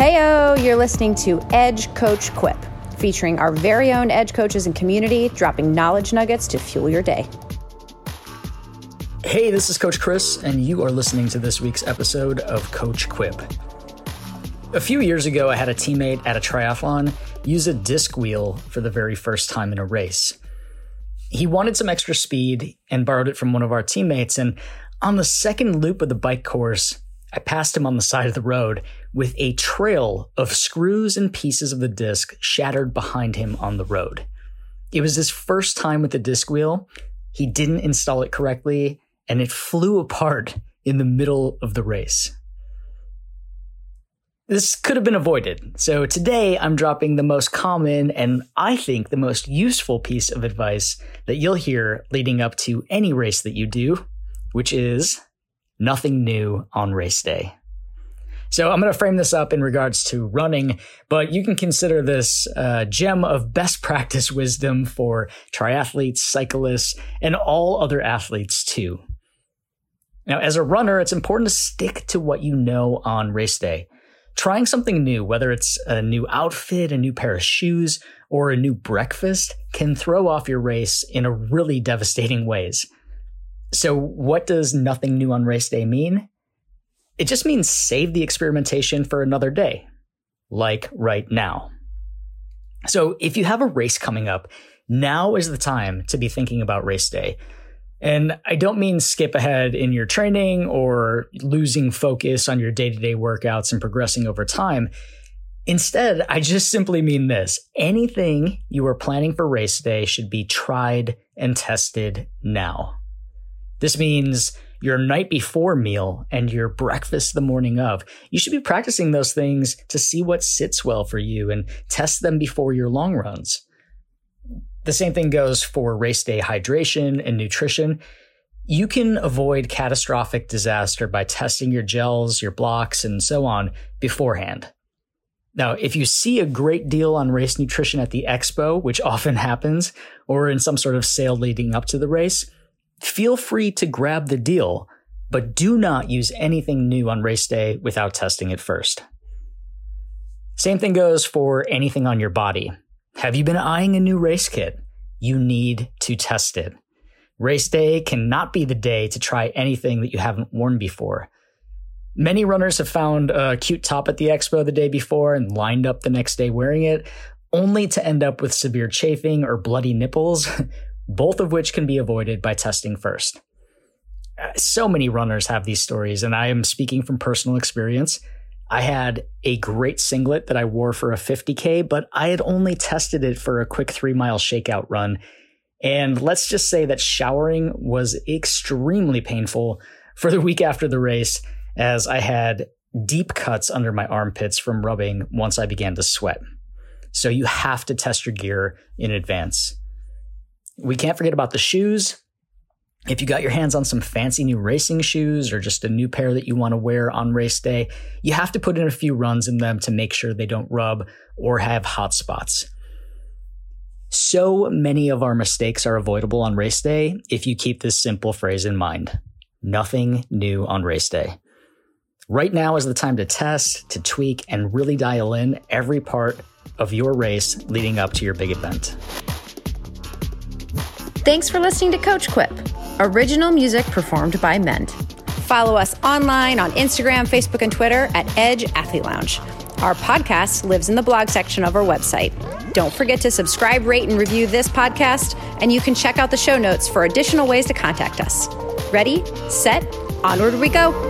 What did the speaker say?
Heyo, you're listening to Edge Coach Quip, featuring our very own Edge coaches and community, dropping knowledge nuggets to fuel your day. Hey, this is Coach Chris, and you are listening to this week's episode of Coach Quip. A few years ago, I had a teammate at a triathlon use a disc wheel for the very first time in a race. He wanted some extra speed and borrowed it from one of our teammates, and on the second loop of the bike course, I passed him on the side of the road with a trail of screws and pieces of the disc shattered behind him on the road. It was his first time with the disc wheel. He didn't install it correctly and it flew apart in the middle of the race. This could have been avoided. So today I'm dropping the most common and I think the most useful piece of advice that you'll hear leading up to any race that you do, which is nothing new on race day. So I'm going to frame this up in regards to running, but you can consider this a gem of best practice wisdom for triathletes, cyclists, and all other athletes too. Now, as a runner, it's important to stick to what you know on race day. Trying something new, whether it's a new outfit, a new pair of shoes, or a new breakfast, can throw off your race in a really devastating ways. So, what does nothing new on race day mean? It just means save the experimentation for another day, like right now. So, if you have a race coming up, now is the time to be thinking about race day. And I don't mean skip ahead in your training or losing focus on your day to day workouts and progressing over time. Instead, I just simply mean this anything you are planning for race day should be tried and tested now. This means your night before meal and your breakfast the morning of. You should be practicing those things to see what sits well for you and test them before your long runs. The same thing goes for race day hydration and nutrition. You can avoid catastrophic disaster by testing your gels, your blocks, and so on beforehand. Now, if you see a great deal on race nutrition at the expo, which often happens, or in some sort of sale leading up to the race, feel free to grab the deal, but do not use anything new on race day without testing it first. Same thing goes for anything on your body. Have you been eyeing a new race kit? You need to test it. Race day cannot be the day to try anything that you haven't worn before. Many runners have found a cute top at the expo the day before and lined up the next day wearing it, only to end up with severe chafing or bloody nipples both of which can be avoided by testing first. Uh, so many runners have these stories, and I am speaking from personal experience. I had a great singlet that I wore for a 50K, but I had only tested it for a quick three mile shakeout run. And let's just say that showering was extremely painful for the week after the race, as I had deep cuts under my armpits from rubbing once I began to sweat. So you have to test your gear in advance. We can't forget about the shoes. If you got your hands on some fancy new racing shoes or just a new pair that you want to wear on race day, you have to put in a few runs in them to make sure they don't rub or have hot spots. So many of our mistakes are avoidable on race day if you keep this simple phrase in mind. Nothing new on race day. Right now is the time to test, to tweak, and really dial in every part of your race leading up to your big event. Thanks for listening to Coach Quip, original music performed by Mend. Follow us online on Instagram, Facebook, and Twitter at Edge Athlete Lounge. Our podcast lives in the blog section of our website. Don't forget to subscribe, rate, and review this podcast, and you can check out the show notes for additional ways to contact us. Ready, set, onward we go.